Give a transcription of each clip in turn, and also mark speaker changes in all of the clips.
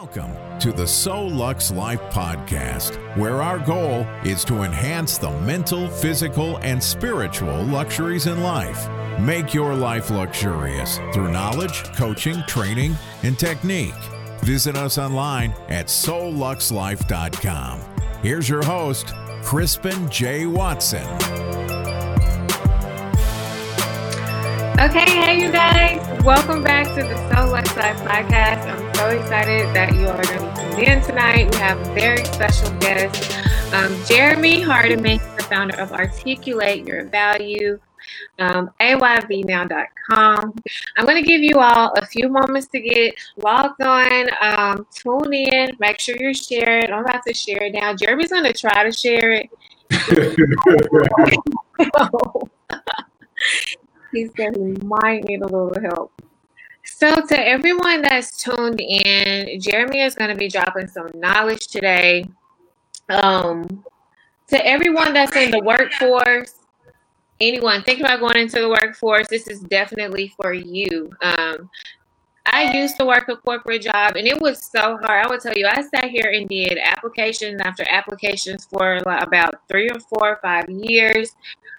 Speaker 1: Welcome to the Solux Life Podcast, where our goal is to enhance the mental, physical, and spiritual luxuries in life. Make your life luxurious through knowledge, coaching, training, and technique. Visit us online at SoulluxLife.com. Here's your host, Crispin J. Watson.
Speaker 2: Okay, hey you guys, welcome back to the Solux Life podcast. So excited that you are going to tune in tonight. We have a very special guest, um, Jeremy Hardiman, the founder of Articulate Your Value, um, ayvnow.com. I'm going to give you all a few moments to get logged on, um, tune in, make sure you're sharing. I'm about to share it now. Jeremy's going to try to share it. he said he might need a little help. So, to everyone that's tuned in, Jeremy is going to be dropping some knowledge today. Um, to everyone that's in the workforce, anyone thinking about going into the workforce, this is definitely for you. Um, I used to work a corporate job and it was so hard. I would tell you, I sat here and did applications after applications for about three or four or five years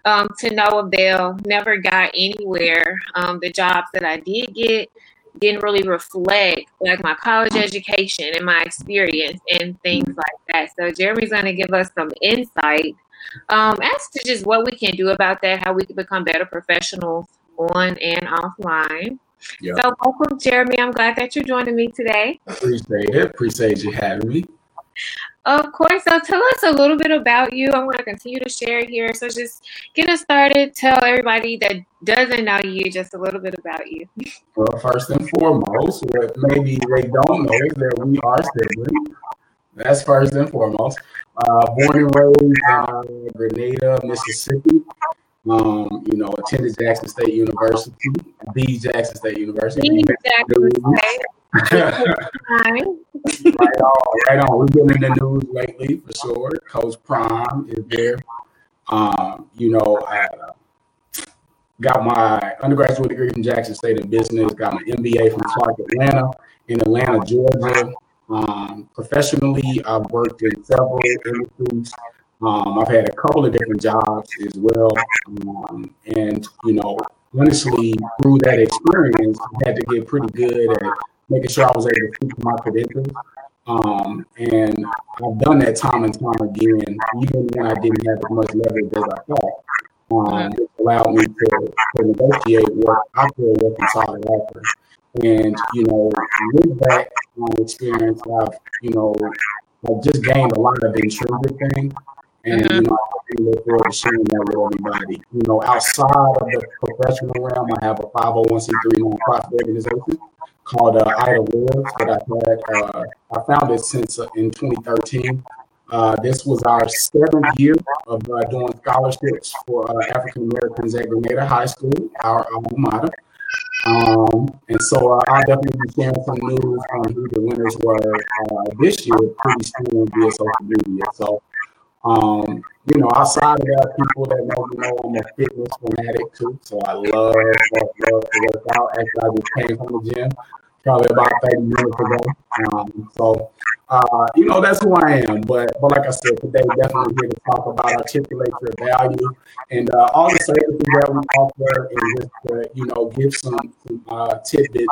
Speaker 2: um, to no avail. Never got anywhere. Um, the jobs that I did get didn't really reflect like my college education and my experience and things like that. So Jeremy's going to give us some insight um, as to just what we can do about that, how we can become better professionals on and offline. Yep. So welcome, Jeremy. I'm glad that you're joining me today.
Speaker 3: Appreciate it. Appreciate you having me.
Speaker 2: Of course. So tell us a little bit about you. I'm going to continue to share here. So just get us started. Tell everybody that doesn't know you just a little bit about you.
Speaker 3: Well, first and foremost, what maybe they don't know is that we are siblings. That's first and foremost. Uh, born and raised in uh, Grenada, Mississippi. Um, you know, attended Jackson State University, the Jackson State University. Jackson State right on, right on. We've been in the news lately for sure. Coach Prime is there. Um, you know, I got my undergraduate degree from Jackson State in Business. Got my MBA from Clark Atlanta in Atlanta, Georgia. Um, professionally, I've worked in several industries. Um, I've had a couple of different jobs as well, um, and you know, honestly, through that experience, I had to get pretty good at making sure I was able to keep my credentials. Um, and I've done that time and time again, even when I didn't have as much leverage as I thought. Um, it allowed me to, to negotiate what I feel solid offer. And, you know, with that um, experience, I've, you know, I've just gained a lot of intrinsic things. And, mm-hmm. you know, I look forward to sharing that with everybody. You know, outside of the professional realm, I have a 501c3 nonprofit organization called uh, Idle Lives that I've had. Uh, I found it since uh, in 2013. Uh, this was our seventh year of uh, doing scholarships for uh, African Americans at Grenada High School, our alma mater. Um, and so I'll definitely be sharing some news on who the winners were this year pretty soon via social media. So, um, you know, outside of that, people that know me know I'm a fitness fanatic too. So I love, love, love to work out. After I just came from the gym, probably about 30 minutes ago. Um, so, uh, you know, that's who I am. But, but like I said, today definitely here to talk about articulate your value and uh, all the services that we offer, and just to, you know give some, some uh, tidbits.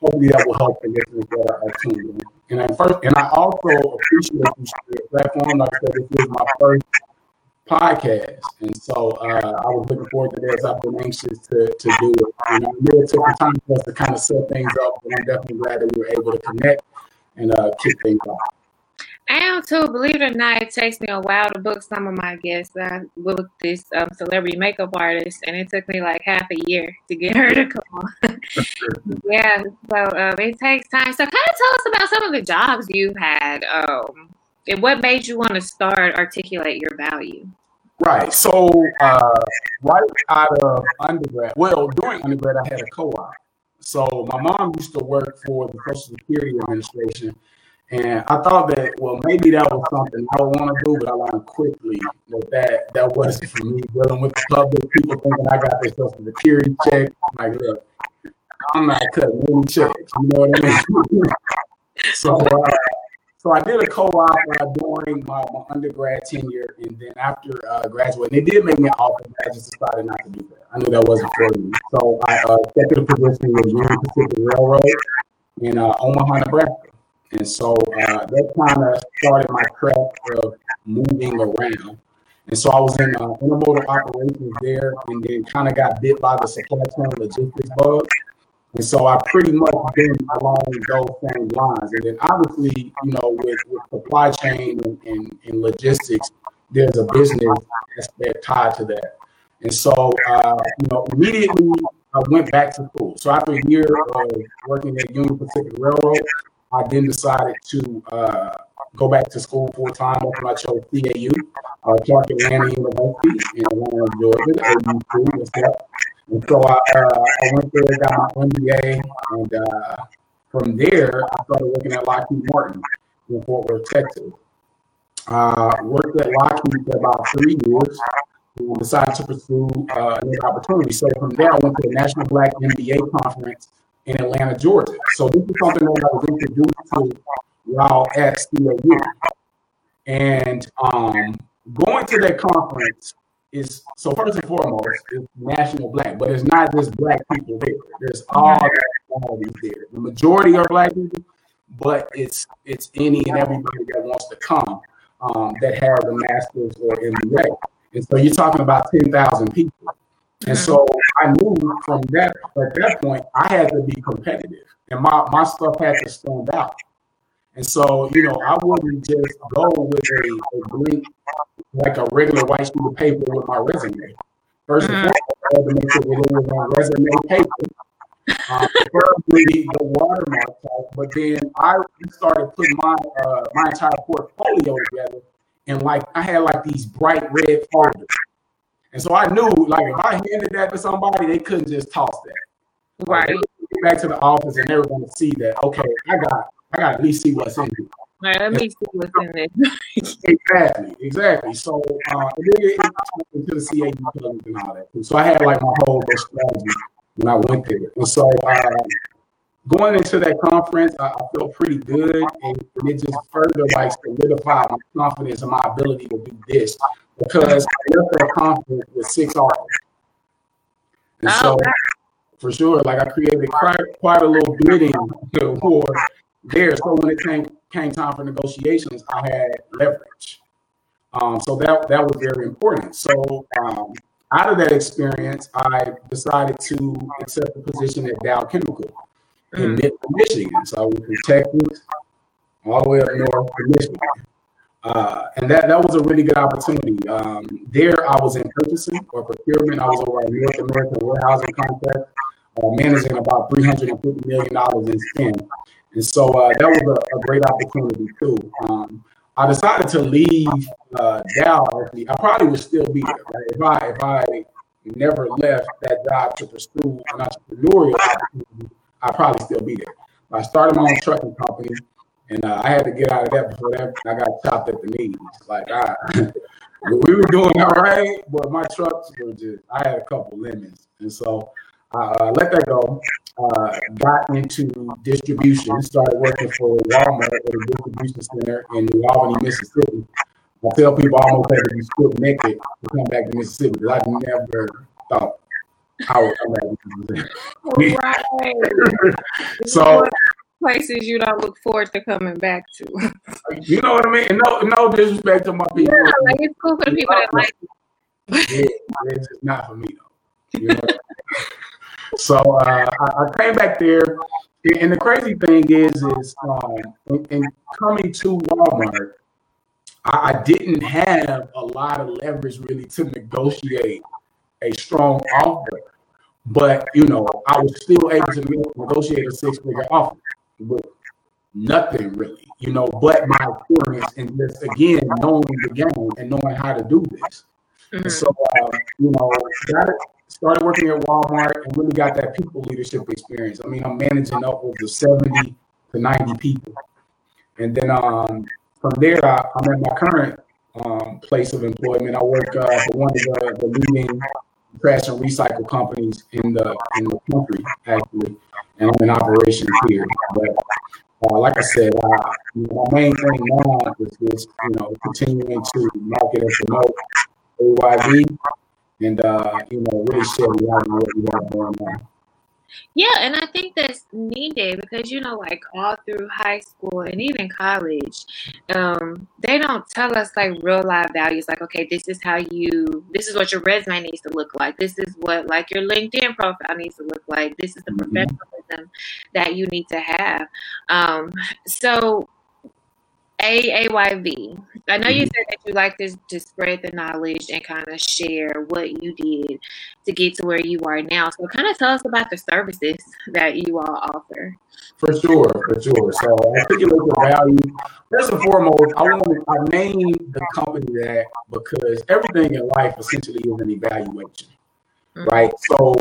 Speaker 3: Hopefully that will help the listeners that are in. And I first, and I also appreciate you platform. Like I said, this is my first podcast. And so uh, I was looking forward to this. I've been anxious to, to do it. And I knew it took some time for us to kind of set things up, but I'm definitely glad that we were able to connect and uh, kick things off.
Speaker 2: I am too. Believe it or not, it takes me a while to book some of my guests. I booked this um, celebrity makeup artist, and it took me like half a year to get her to come on. yeah, so um, it takes time. So, kind of tell us about some of the jobs you've had, um, and what made you want to start articulate your value.
Speaker 3: Right. So uh, right out of undergrad, well, during undergrad, I had a co-op. So my mom used to work for the Social Security Administration, and I thought that well maybe that was something I would want to do, but I learned quickly that that, that wasn't for me. Dealing with the public, people thinking I got their Social Security check. I'm like, look, I'm not cutting any checks. You know what I mean? so, uh, so I did a co-op uh, during my, my, undergrad tenure, and then after uh, graduating, they did make me an offer, but I just decided not to do that. I knew that wasn't for me. So I uh, accepted a position with Union Pacific Railroad in uh, Omaha, Nebraska. And so uh, that kind of started my track of moving around. And so I was in uh, intermodal operations there and then kind of got bit by the supply chain logistics bug. And so I pretty much been along those same lines. And then obviously, you know, with, with supply chain and, and, and, logistics, there's a business aspect tied to that. And so, uh, you know, immediately I went back to school. So after a year of working at Union Pacific Railroad, I then decided to uh, go back to school full time. When I chose CAU, uh, Clark Atlanta University in Atlanta, Georgia, AUC. And so I, uh, I went there, got my MBA, and uh, from there I started working at Lockheed Martin in Fort Worth, Texas. Uh, worked at Lockheed for about three years and decided to pursue uh, another opportunity. So from there, I went to the National Black MBA Conference in Atlanta, Georgia. So this is something that I was introduced to while at CAU. And um, going to that conference is so first and foremost, it's national black, but it's not just black people there. There's all qualities there. The majority are black people, but it's it's any and everybody that wants to come um, that have a master's or MBA. And so you're talking about 10,000 people. And so I knew from that at that point I had to be competitive, and my my stuff had to stand out. And so you know I wouldn't just go with a, a blank like a regular white of paper with my resume. 1st mm-hmm. and foremost, I had to make sure that it was on resume paper. Preferably the watermark type, but then I started putting my uh, my entire portfolio together, and like I had like these bright red folders and so I knew, like, if I handed that to somebody, they couldn't just toss that.
Speaker 2: Right.
Speaker 3: Like, back to the office, and they were going to see that. Okay, I got, I got at least see what's in here.
Speaker 2: Let me see what's in
Speaker 3: there. exactly, exactly. So, uh, and then it, it into the CAU and all that. So I had like my whole strategy when I went there. And so, uh, going into that conference, I, I felt pretty good, and, and, it just further like solidified my confidence and my ability to do this because I left that conference with six offers. And oh, so, for sure, like I created quite, quite a little bidding war there. So when it came came time for negotiations, I had leverage. Um, so that that was very important. So um, out of that experience, I decided to accept the position at Dow Chemical in mm. Michigan. So I was from Texas all the way up north to Michigan. Uh, and that, that was a really good opportunity. Um, there, I was in purchasing or procurement. I was over a North American warehousing contract, uh, managing about $350 million in spend. And so uh, that was a, a, great opportunity, too. Um, I decided to leave uh, Dow. I probably would still be there. If, I, if I never left that job to pursue an entrepreneurial opportunity, I'd probably still be there. I started my own trucking company. And uh, I had to get out of that before that I got chopped at the knees. Like I, we were doing all right, but my trucks were just I had a couple lemons, and so uh, let that go. Uh, got into distribution. Started working for Walmart at a distribution center in New Albany, Mississippi. I tell people I almost had to be stripped naked to come back to Mississippi because I never thought I would come back to Mississippi. Right. so
Speaker 2: places you don't look forward to coming back to.
Speaker 3: you know what I mean? No, no disrespect to my people.
Speaker 2: Yeah, like it's cool for the people that like.
Speaker 3: yeah, it's not for me though. You know? so uh, I, I, came back there, and the crazy thing is, is um, in, in coming to Walmart, I, I didn't have a lot of leverage really to negotiate a strong offer. But you know, I was still able to negotiate a six-figure offer with nothing really, you know, but my experience and just again knowing the game and knowing how to do this. Mm-hmm. So, uh, you know, it, started working at Walmart and really got that people leadership experience. I mean, I'm managing upwards of 70 to 90 people. And then um, from there, I, am at my current um, place of employment. I work uh, for one of the, the leading trash and recycle companies in the in the country, actually and I'm in operations here. But uh, like I said, uh, my main thing now is you know continuing to market and promote AYV, and uh, you know really share what we have going on.
Speaker 2: Yeah, and I think that's needed because you know, like all through high school and even college, um, they don't tell us like real life values. Like, okay, this is how you, this is what your resume needs to look like. This is what like your LinkedIn profile needs to look like. This is the
Speaker 3: Mhm.
Speaker 2: professionalism that you need to have. Um, so AAYV. I know you mm-hmm. said that you like to, to spread the knowledge and kind of share what you did to get to where you are now. So, kind of tell us about the services that you all offer.
Speaker 3: For sure, for sure. So articulate the value. First and foremost, I want to I name the company that because everything in life essentially is an evaluation, mm-hmm. right? So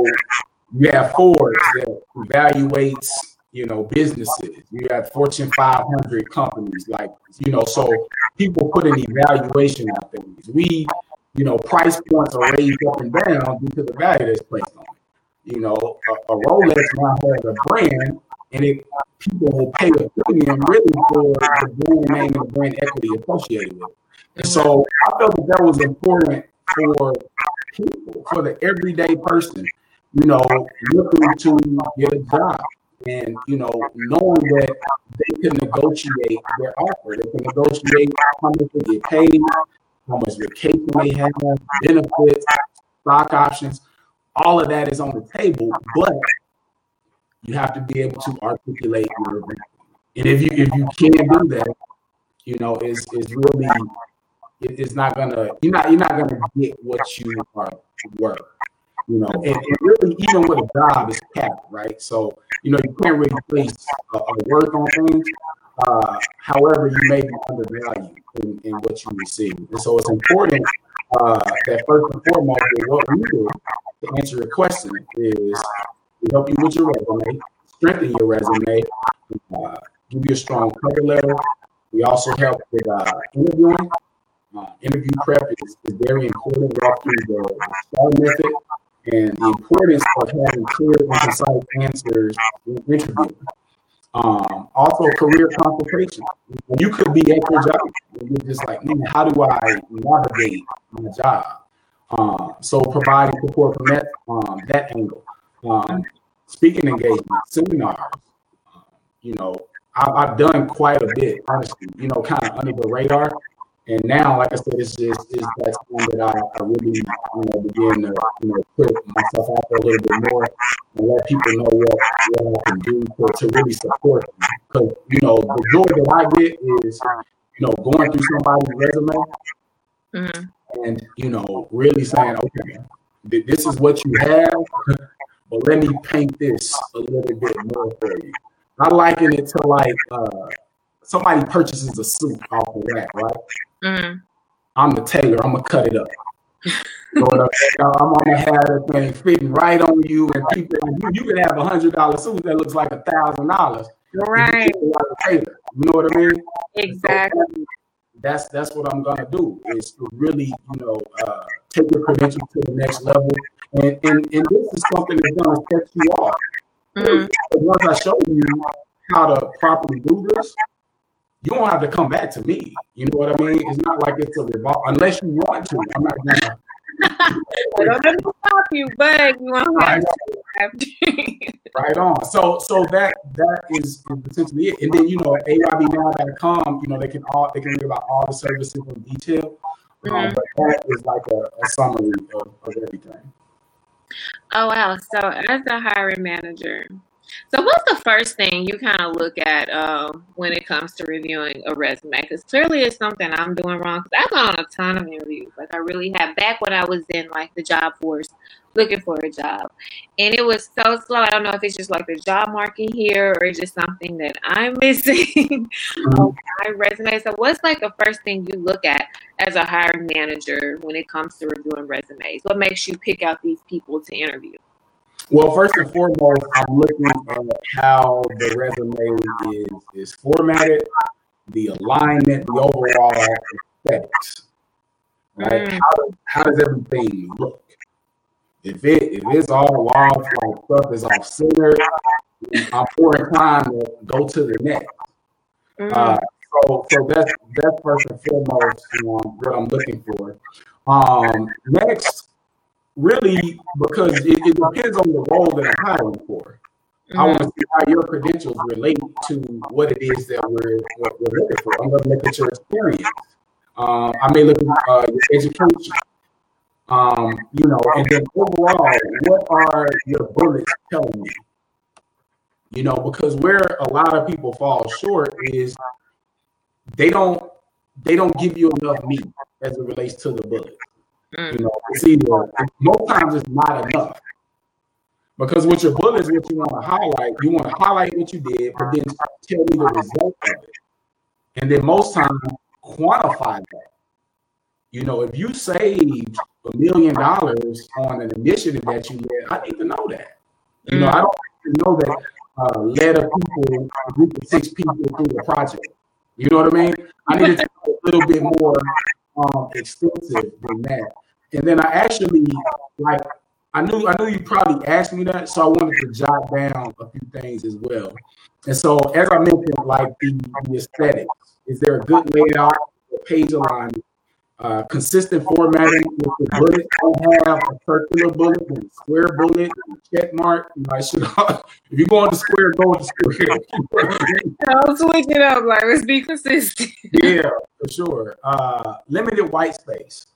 Speaker 3: you have Forbes that evaluates, you know, businesses. You have Fortune 500 companies, like you know, so people put an evaluation on things. We, you know, price points are raised up and down due to the value that's placed on it. You know, a, a Rolex now has a brand and it people will pay a premium really for the brand name and brand equity associated with it. And so I felt that that was important for people, for the everyday person, you know, looking to get a job. And you know, knowing that they can negotiate their offer, they can negotiate how much they get paid, how much vacation they have, benefits, stock options, all of that is on the table. But you have to be able to articulate your value. And if you if you can't do that, you know, it's it's really it, it's not gonna you're not you're not gonna get what you are worth. You know, and, and really even with a job is capped, right? So you know you can't really place a, a worth on things. Uh, however, you may be undervalued in, in what you receive, and so it's important uh, that first and foremost, what we do to answer your question is we help you with your resume, strengthen your resume, uh, give you a strong cover letter. We also help with uh, interviewing. Uh, interview prep is, is very important. Walk through the, the STAR method and the importance of having clear and concise answers in interviewing. Um, also, career consultation. You could be at your job. You're just like, man, how do I navigate my job? Um, so providing support from that um, that angle. Um, speaking engagement, seminars. Um, you know, I've, I've done quite a bit, honestly. You know, kind of under the radar. And now, like I said, it's just it's that time that I, I really you know begin to you know put myself out there a little bit more and let people know what, what I can do to, to really support them. Because you know the joy that I get is you know going through somebody's resume
Speaker 2: Mm-hmm.
Speaker 3: and you know really saying, okay, this is what you have, but let me paint this a little bit more for you. I liken it to like uh, somebody purchases a suit off the rack, right?
Speaker 2: Mm-hmm.
Speaker 3: I'm the tailor. I'm gonna cut it up. You know I'm gonna have that thing fitting right on you, and people, you, you can have a hundred dollar suit that looks like a thousand dollars.
Speaker 2: Right.
Speaker 3: You know what I mean?
Speaker 2: Exactly.
Speaker 3: So that's that's what I'm gonna do is to really, you know, uh, take your credentials to the next level. And, and and this is something that's gonna set you off.
Speaker 2: Mhm.
Speaker 3: Once I show you how to properly do this, you don't have to come back to me. You know what I mean? It's not like it's a revol unless you want to. I'm not gonna
Speaker 2: I don't know to stop you, but you won't have
Speaker 3: right,
Speaker 2: to.
Speaker 3: right on. So so that that is essentially it. And then you know, at AYVnow.com, you know, they can all they can read about all the services in detail. Um,
Speaker 2: Mhm.
Speaker 3: but that is like a, a summary of, of everything.
Speaker 2: oh wow! So as a hiring manager, so what's the first thing you kind of look at um, when it comes to reviewing a resume? Because clearly it's something I'm doing wrong. Because I've gone on a ton of interviews. Like I really have. Back when I was in like the job force, looking for a job, and it was so slow. I don't know if it's just like the job market here or just something that I'm missing on my resume. So what's like the first thing you look at as a hiring manager when it comes to reviewing resumes? What makes you pick out these people to interview?
Speaker 3: Well, first and foremost, I'm looking at how the resume is is formatted, the alignment, the overall aesthetics. Right?
Speaker 2: Mm.
Speaker 3: How, how does everything look? If it if it's all off, like stuff is off center, I'm more inclined to go to the next. Mm-hmm. Uh, so, so that's that's first and foremost um, what I'm looking for. Um, next, really, because it, it, depends on the role that I'm hiring for. Mm-hmm. I want to see how your credentials relate to what it is that we're, we're looking for. I'm going to look at your experience. Um, I may look at uh, your education. Um, you know, and then overall, what are your bullets telling me? You know, because where a lot of people fall short is they don't they don't give you enough meat as it relates to the bullet. Mm. You know, it's either most times it's not enough. Because with your bullets, what you want to highlight, you want to highlight what you did, but then tell me the result of it. And then most times quantify that. You know, if you saved a million dollars on an initiative that you led, I need to know that. You mm. know, I don't need to know that uh, led a people, a group of six people through the project. You know what I mean? I need to tell a little bit more um, extensive than that. And then I actually like I knew I knew you probably asked me that, so I wanted to jot down a few things as well. And so, as I mentioned, like the, the aesthetics, is there a good layout, page alignment, uh, consistent formatting with the bullet. I have a circular bullet and a square bullet check mark. You know, I should, if you go on the square, go with the
Speaker 2: square. I'll switch it up. Like, let's be consistent.
Speaker 3: yeah, for sure. Uh, limited white space.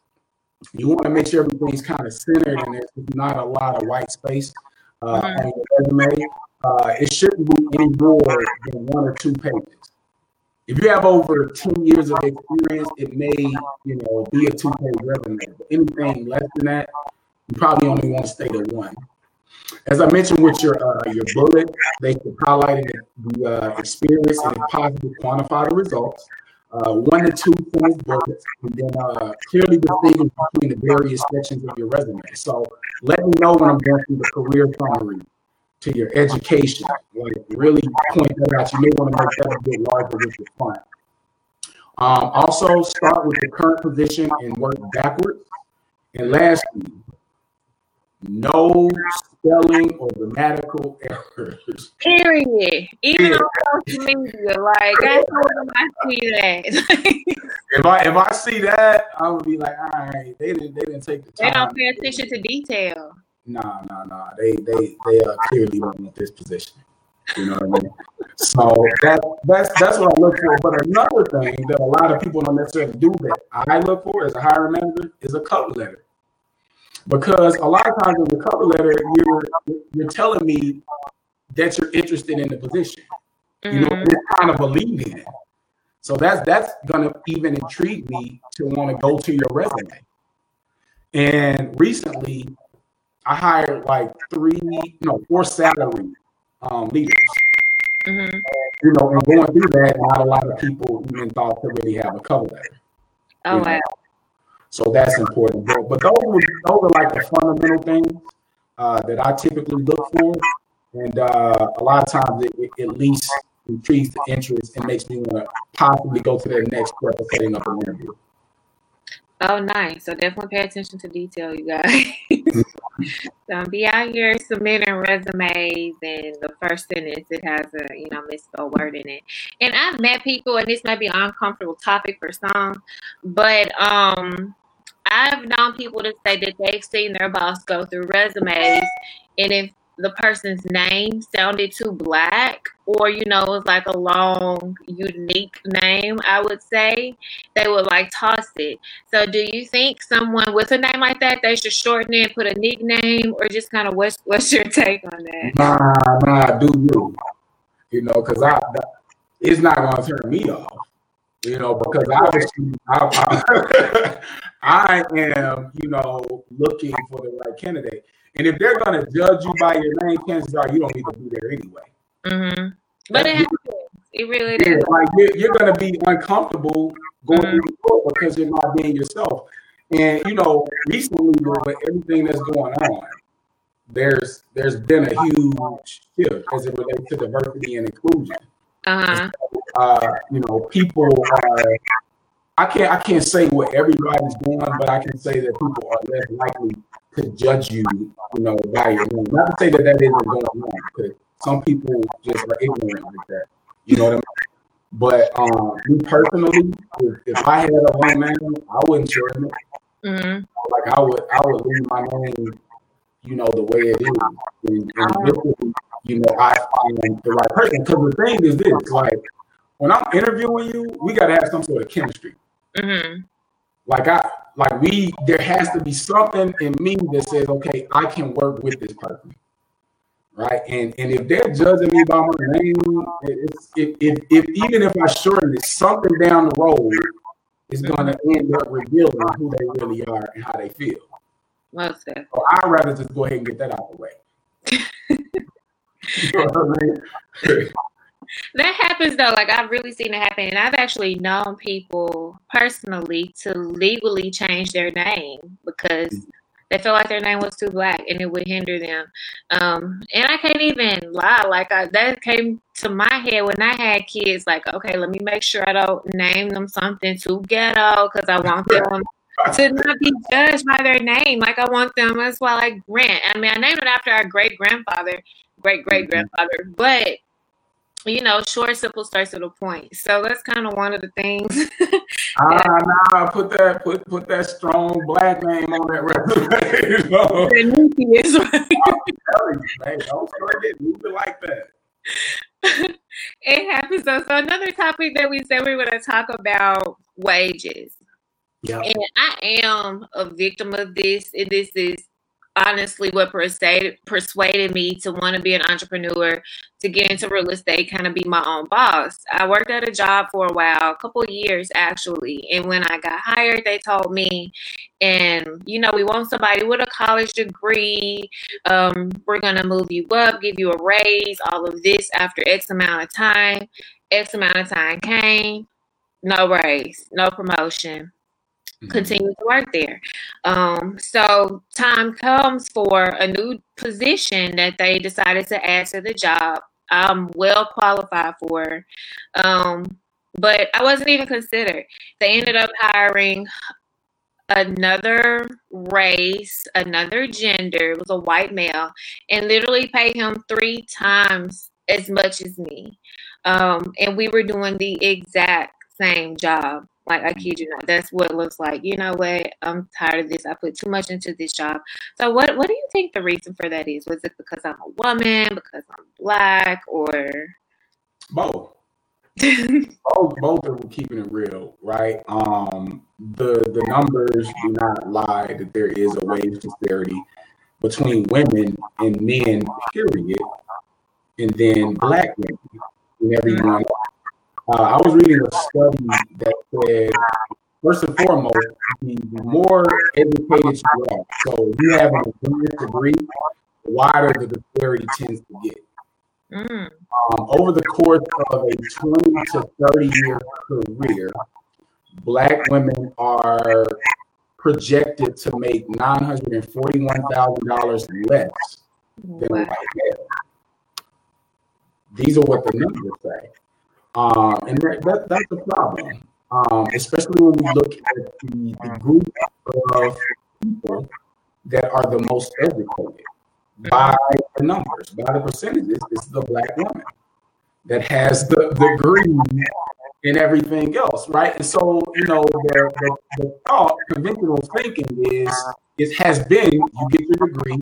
Speaker 3: You want to make sure everything's kind of centered and there's not a lot of white space uh, mm-hmm. on your resume. Uh, it shouldn't be any more than one or two pages if you have over 10 years of experience, it may, you know, be a two-page resume. But anything less than that, you probably only want to stay at one. As I mentioned with your uh, your bullet, they can highlight the uh, experience and positively quantify the results. Uh, one to two finished bullets, and then uh, clearly distinguish between the various sections of your resume. So let me know when I'm going through the career summary to your education. Like really point that out. You may want to make that a bit larger with your font. Um, also, start with your current position and work backwards. And lastly, no spelling or grammatical errors.
Speaker 2: Period. Even yeah. on social media, like I told I see that.
Speaker 3: if I if I see that, I would be like, all right, they didn't they didn't take the time.
Speaker 2: They don't pay attention to detail.
Speaker 3: Nah, nah, nah. They they they are clearly want this position. You know what I mean? So that that's that's what I look for. But another thing that a lot of people don't necessarily do that I look for as a hiring manager is a cover letter. Because a lot of times in the cover letter, you're you're telling me that you're interested in the position. Mm-hmm. You know, mm-hmm. you're kind of believing it. So that's that's gonna even intrigue me to want to go to your resume. And recently, I hired like three, no, four salary um, leaders. Mm-hmm. You know, and going through that, not a lot of people even thought to really have a cover letter.
Speaker 2: Oh wow! Know?
Speaker 3: So that's important. But, but those, those are like the fundamental things uh, that I typically look for, and uh, a lot of times it, it, at least increases the interest and makes me want to possibly go to the next step of setting up an interview.
Speaker 2: Oh, nice. So definitely pay attention to detail, you guys. Don't be out here submitting resumes and the first sentence it has a you know misspelled word in it. And I've met people, and this might be an uncomfortable topic for some, but um, I've known people to say that they've seen their boss go through resumes, and if the person's name sounded too black or you know was like a long unique name i would say they would like toss it. So do you think someone with a name like that they should shorten it put a nickname or just kind of what's what's your take on that?
Speaker 3: Nah nah do you? You know because i it's not to turn me off you know because obviously I, I, I am you know looking for the right candidate and if they're going to judge you by your name, chances are you don't need to be there anyway.
Speaker 2: Mm-hmm. But it happens. It really yeah,
Speaker 3: is. Like you're, you're going to be uncomfortable going mm-hmm. through the because you're not being yourself. And you know, recently with everything that's going on, there's there's been a huge shift as it relates to diversity and inclusion. Uh-huh. Uh, you know, people are. I can't I can't say what everybody's doing, but I can say that people are less likely to judge you, you know, by your name. Not to say that that isn't going on, because some people just are ignorant like that. You know what I mean? But um, me personally, if, if I had a home name, I wouldn't shorten it.
Speaker 2: Mm-hmm.
Speaker 3: Like I would, I would leave my name, you know, the way it is, and, and this you know, I find the right person. Because the thing is this, like when I'm interviewing you, we got to have some sort of chemistry.
Speaker 2: Mm-hmm.
Speaker 3: Like I, like we, there has to be something in me that says, okay, I can work with this person right? And and if they're judging me by my name, it's, if, if, if even if I shorten it, something down the road is going to end up revealing who they really are and how they feel.
Speaker 2: Well said.
Speaker 3: So I'd rather just go ahead and get that out of the way. you know?
Speaker 2: That happens though. Like I've really seen it happen, and I've actually known people personally to legally change their name because they felt like their name was too black and it would hinder them. Um, and I can't even lie, like I, that came to my head when I had kids. Like, okay, let me make sure I don't name them something too ghetto because I want them to not be judged by their name. Like I want them. That's why, like Grant. I mean, I named it after our great grandfather, great great grandfather, but you know, short, simple, starts to the point. So that's kind of one of the things.
Speaker 3: ah, nah, put that put put that strong black name on that resume. you know?
Speaker 2: is right.
Speaker 3: hey, don't start it. Move it like
Speaker 2: that. it happens though. So another topic that we said we were going to talk about wages. Yeah. And I am a victim of this, and this is honestly what persuaded persuaded me to want to be an entrepreneur, to get into real estate, kind of be my own boss. I worked at a job for a while, a couple years actually, and when I got hired, they told me, and you know, we want somebody with a college degree. Um, we're gonna move you up, give you a raise, all of this after X amount of time. X amount of time came, no raise, no promotion. Continue to work there. Um, so time comes for a new position that they decided to add to the job. I'm well qualified for, um, but I wasn't even considered. They ended up hiring another race, another gender. It was a white male, and literally paid him three times as much as me. Um, and we were doing the exact same job. Like I kid you not, that's what it looks like. You know what? I'm tired of this. I put too much into this job. So what what do you think the reason for that is? Was it because I'm a woman, because I'm black, or
Speaker 3: both? both both are keeping it real, right? Um the the numbers do not lie that there is a wage disparity between women and men, period, and then black women and everyone uh, I was reading a study that said, first and foremost, the more educated you are, so you have an advanced degree, the wider the disparity tends to get. Mm. Um, over the course of a 20 to 30 year career, Black women are projected to make $941,000 less than wow. white men. These are what the numbers say. Um, and that, that, that's a problem, um, especially when we look at the, the group of people that are the most educated by the numbers, by the percentages. It's the black woman that has the, the degree and everything else, right? And so, you know, the, the, the thought, conventional thinking is it has been you get your degree,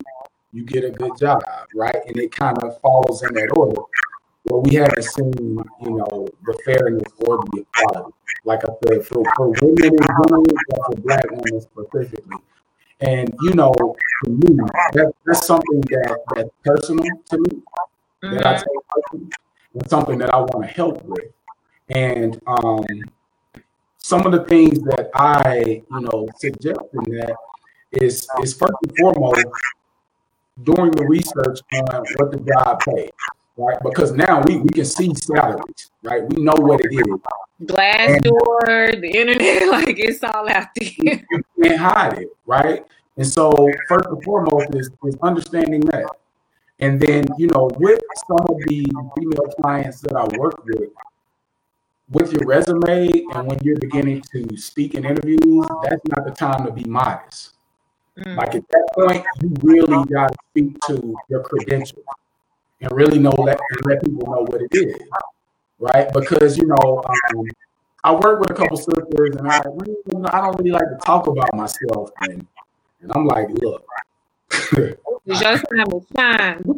Speaker 3: you get a good job, right? And it kind of follows in that order well, we haven't seen, you know, the fairness or the equality. Like I said, for, for women in general, but for black women specifically. And you know, for me, that, that's something that that's personal to me. Mm-hmm. That I mm-hmm. take personally. It's something that I want to help with. And um, some of the things that I, you know, suggest in that is is first and foremost doing the research on what the job pays right? Because now we, we can see salaries, right? We know what it is.
Speaker 2: Glassdoor, the internet, like it's all out there.
Speaker 3: You can't hide it, right? And so first and foremost is, is understanding that. And then, you know, with some of the female clients that I work with, with your resume and when you're beginning to speak in interviews, that's not the time to be modest. Mm. Like at that point, you really got to speak to your credentials and really know let and let people know what it is, right? Because you know, um, I work with a couple sisters, and I I don't really like to talk about myself, and and I'm like, look,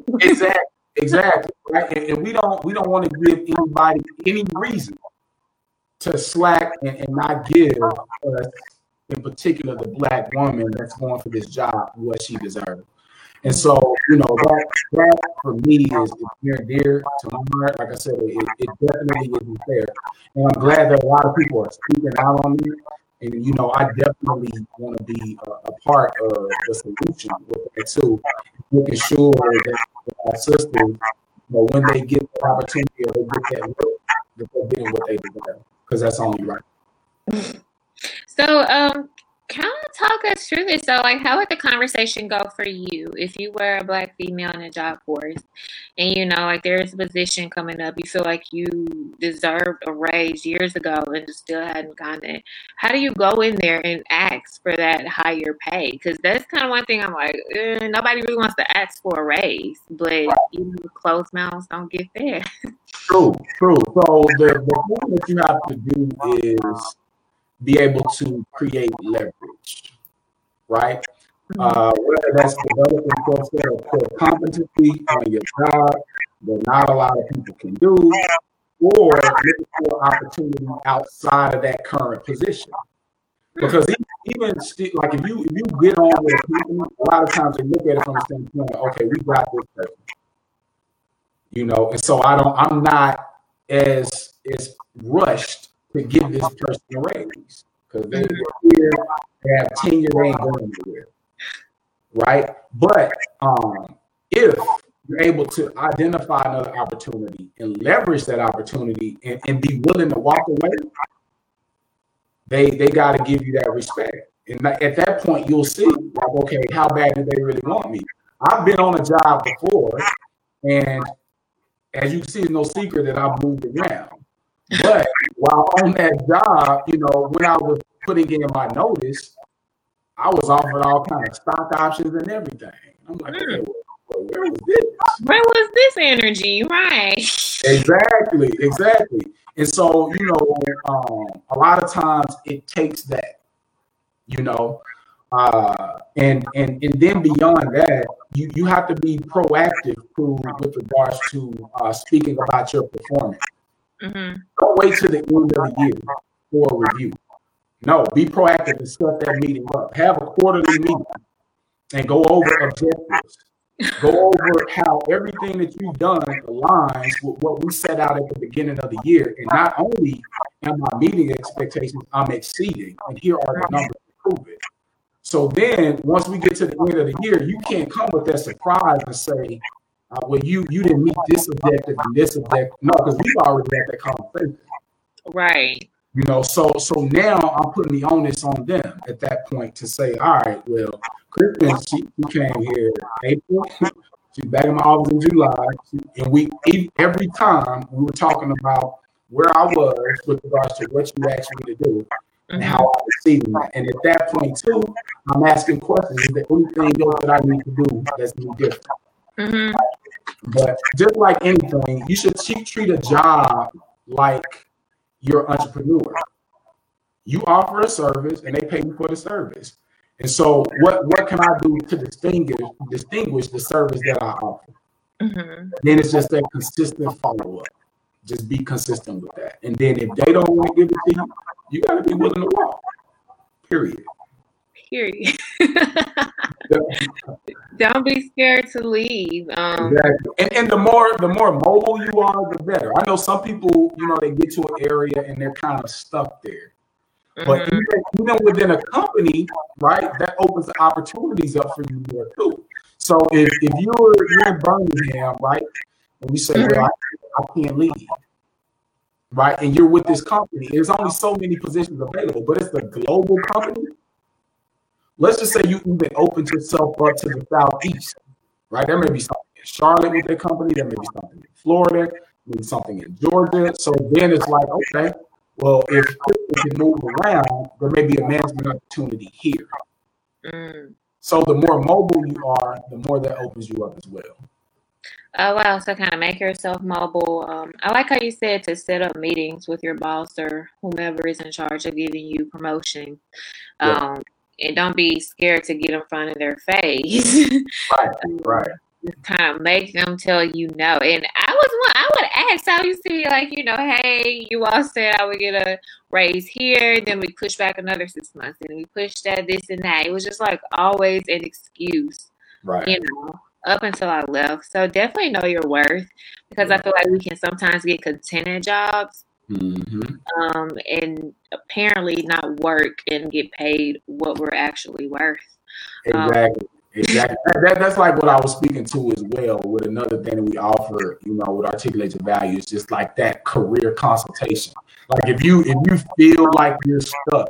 Speaker 3: exactly, exactly, right? And, and, we don't we don't want to give anybody any reason to slack and, and not give us, in particular, the black woman that's going for this job what she deserves. And so, you know, that that for me is, near and dear to my heart. Like I said, it, it definitely isn't fair. And I'm glad that a lot of people are speaking out on it. And you know, I definitely want to be a, a, part of the solution with that too, making sure that our sisters, you know, when they get the opportunity or they get that work, that they're getting what they deserve, because that's only right.
Speaker 2: So, um, kind of talk us through this though. Like, how would the conversation go for you if you were a black female in a job force, and you know, like there's a position coming up, you feel like you deserved a raise years ago and just still hadn't gotten it. How do you go in there and ask for that higher pay? Because that's kind of one thing I'm like, eh, nobody really wants to ask for a raise, but even the closed mouths don't get there.
Speaker 3: True, true. So the, the thing that you have to do is be able to create leverage, right? Mm-hmm. Uh, whether that's developing set core competency on your job that not a lot of people can do, or looking for opportunity outside of that current position. Because even still, like if you if you get on with a company, a lot of times they look at it from the standpoint, okay, we got this person, you know, and so I don't, I'm not as as rushed to give this person a raise because they here, they have tenure, they ain't going anywhere, right? But um, if you're able to identify another opportunity and leverage that opportunity and, and be willing to walk away, they they got to give you that respect. And at that point, you'll see, like, okay, how bad do they really want me? I've been on a job before, and as you can see, it's no secret that I've moved around. But while on that job, you know, when I was putting in my notice, I was offered all kind of stock options and everything. I'm like, mm. where was this?
Speaker 2: Where was this energy? Right.
Speaker 3: Exactly, exactly. And so, you know, um, a lot of times it takes that, you know, uh, and and and then beyond that, you you have to be proactive to, with regards to uh, speaking about your performance. Mm-hmm. Don't wait till the end of the year for a review. No, be proactive and set that meeting up. Have a quarterly meeting and go over objectives. Go over how everything that you've done aligns with what we set out at the beginning of the year. And not only am I meeting expectations, I'm exceeding. And here are the numbers to prove it. So then, once we get to the end of the year, you can't come with that surprise and say, uh, well, you you didn't meet this objective and this objective. No, because we've already had that conversation.
Speaker 2: Right.
Speaker 3: You know, so so now I'm putting the onus on them at that point to say, all right, well, Kristen, she, she came here April. She's back in my office in July, and we every time we were talking about where I was with regards to what you asked me to do and how I was receiving that. And at that point too, I'm asking questions: Is there anything else that I need to do that's new different? Mm-hmm. But just like anything, you should treat a job like you're an entrepreneur. You offer a service and they pay you for the service. And so what what can I do to distinguish distinguish the service that I offer? Mm-hmm. Then it's just a consistent follow-up. Just be consistent with that. And then if they don't want to give it to you, you gotta be willing to walk. Period.
Speaker 2: Period. Don't be scared to leave. Um,
Speaker 3: exactly. And, and the more the more mobile you are, the better. I know some people, you know, they get to an area and they're kind of stuck there. Mm-hmm. But even, even within a company, right, that opens the opportunities up for you there too. So if, if you're, you're in Birmingham, right, and you say, mm-hmm. well, I, I can't leave, right, and you're with this company, there's only so many positions available, but it's a global company let's just say you even opened yourself up to the southeast, right? There may be something in Charlotte with their company, there may be something in Florida, maybe something in Georgia. So then it's like, okay, well, if people can move around, there may be a management opportunity here. Mm. So the more mobile you are, the more that opens you up as well.
Speaker 2: Oh wow! So kind of make yourself mobile. Um, I like how you said to set up meetings with your boss or whomever is in charge of giving you promotion.
Speaker 3: Yeah.
Speaker 2: Um, and don't be scared to get in front of their face.
Speaker 3: Right, right.
Speaker 2: kind of make them tell you no. And I was one. I would ask. I used to be like, you know, hey, you all said I would get a raise here. Then we push back another six months, and we pushed that this and that. It was just like always an excuse
Speaker 3: Right.
Speaker 2: you know, up until I left. So definitely know your worth because I feel like we can sometimes get content at jobs
Speaker 3: hmm
Speaker 2: um, and apparently not work and get paid what we're actually worth. Um,
Speaker 3: Exactly. Exactly. That, that- that's like what I was speaking to as well. With another thing that we offer, you know, with articulate your values, just like that career consultation. Like if you if you feel like you're stuck,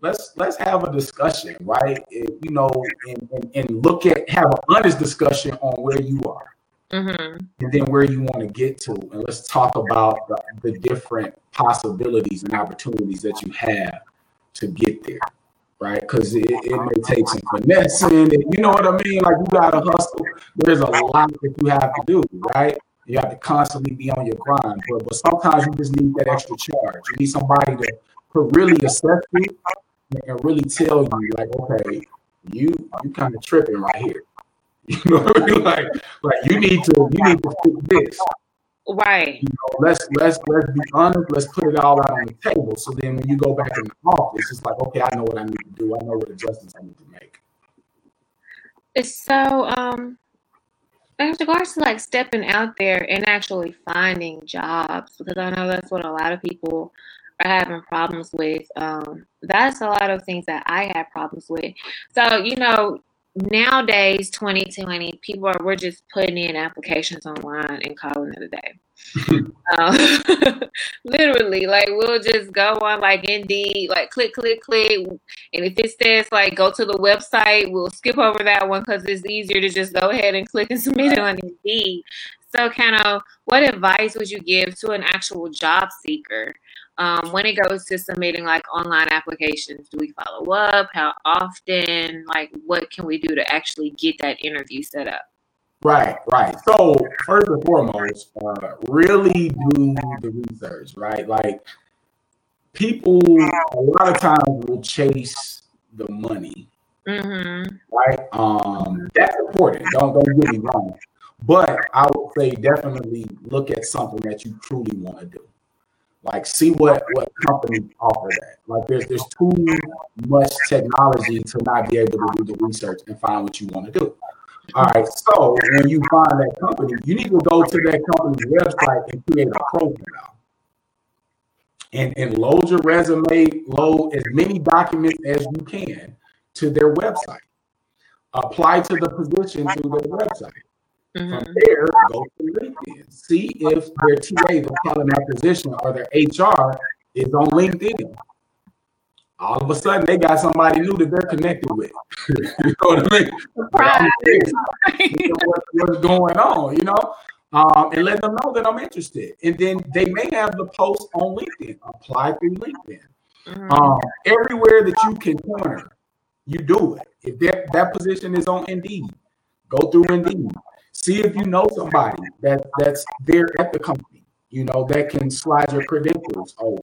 Speaker 3: let's let's have a discussion, right? If, you know, and, and, and look at have an honest discussion on where you are
Speaker 2: hmm
Speaker 3: and then where you want to get to, and let's talk about the, the different possibilities and opportunities that you have to get there, right? Because it, it may take some finessing, and you know what I mean. Like you gotta hustle. There's a lot that you have to do, right? You have to constantly be on your grind, but but sometimes you just need that extra charge. You need somebody to, to really assess you and really tell you, like, okay, you you kind of tripping right here. You know what I mean? Like, like you need to you need to fix this.
Speaker 2: Right.
Speaker 3: You know, let's let's let's be honest. Let's put it all out on the table. So then when you go back in the office, it's like, okay, I know what I need to do. I know what adjustments I need to make.
Speaker 2: So, um, in regards to like stepping out there and actually finding jobs, because I know that's what a lot of people are having problems with. Um, that's a lot of things that I have problems with. So, you know, nowadays, 2020, people are we're just putting in applications online and calling it a day. Um, literally, like we'll just go on like Indeed, like click, click, click, and if it says like go to the website, we'll skip over that one because it's easier to just go ahead and click and submit it on Indeed. So, kind of, what advice would you give to an actual job seeker um, when it goes to submitting like online applications? Do we follow up? How often? Like, what can we do to actually get that interview set up?
Speaker 3: Right, right. So first and foremost, uh, really do the research, right? Like people a lot of times will chase the money,
Speaker 2: Mm-hmm.
Speaker 3: right? Um, that's important. Don't don't get me wrong, but I would say definitely look at something that you truly want to do. Like see what what companies offer that. Like there's there's too much technology to not be able to do the research and find what you want to do. All right. So when you find that company, you need to go to that company's website and create a profile. And, and load your resume, load as many documents as you can to their website. Apply to the position through their website. From
Speaker 2: Mm-hmm.
Speaker 3: there, go to LinkedIn. See if their TA, the talent acquisition, or their HR is on LinkedIn. All of a sudden, they got somebody new that they're connected with. you know what I mean?
Speaker 2: Surprise.
Speaker 3: You know what- what's going on, you know? Um, and let them know that I'm interested. And then they may have the post on LinkedIn. Apply through LinkedIn.
Speaker 2: Mhm.
Speaker 3: Um, everywhere that you can corner, you do it. If that, that position is on Indeed, go through Indeed. See if you know somebody that that's there at the company, you know, that can slide your credentials over.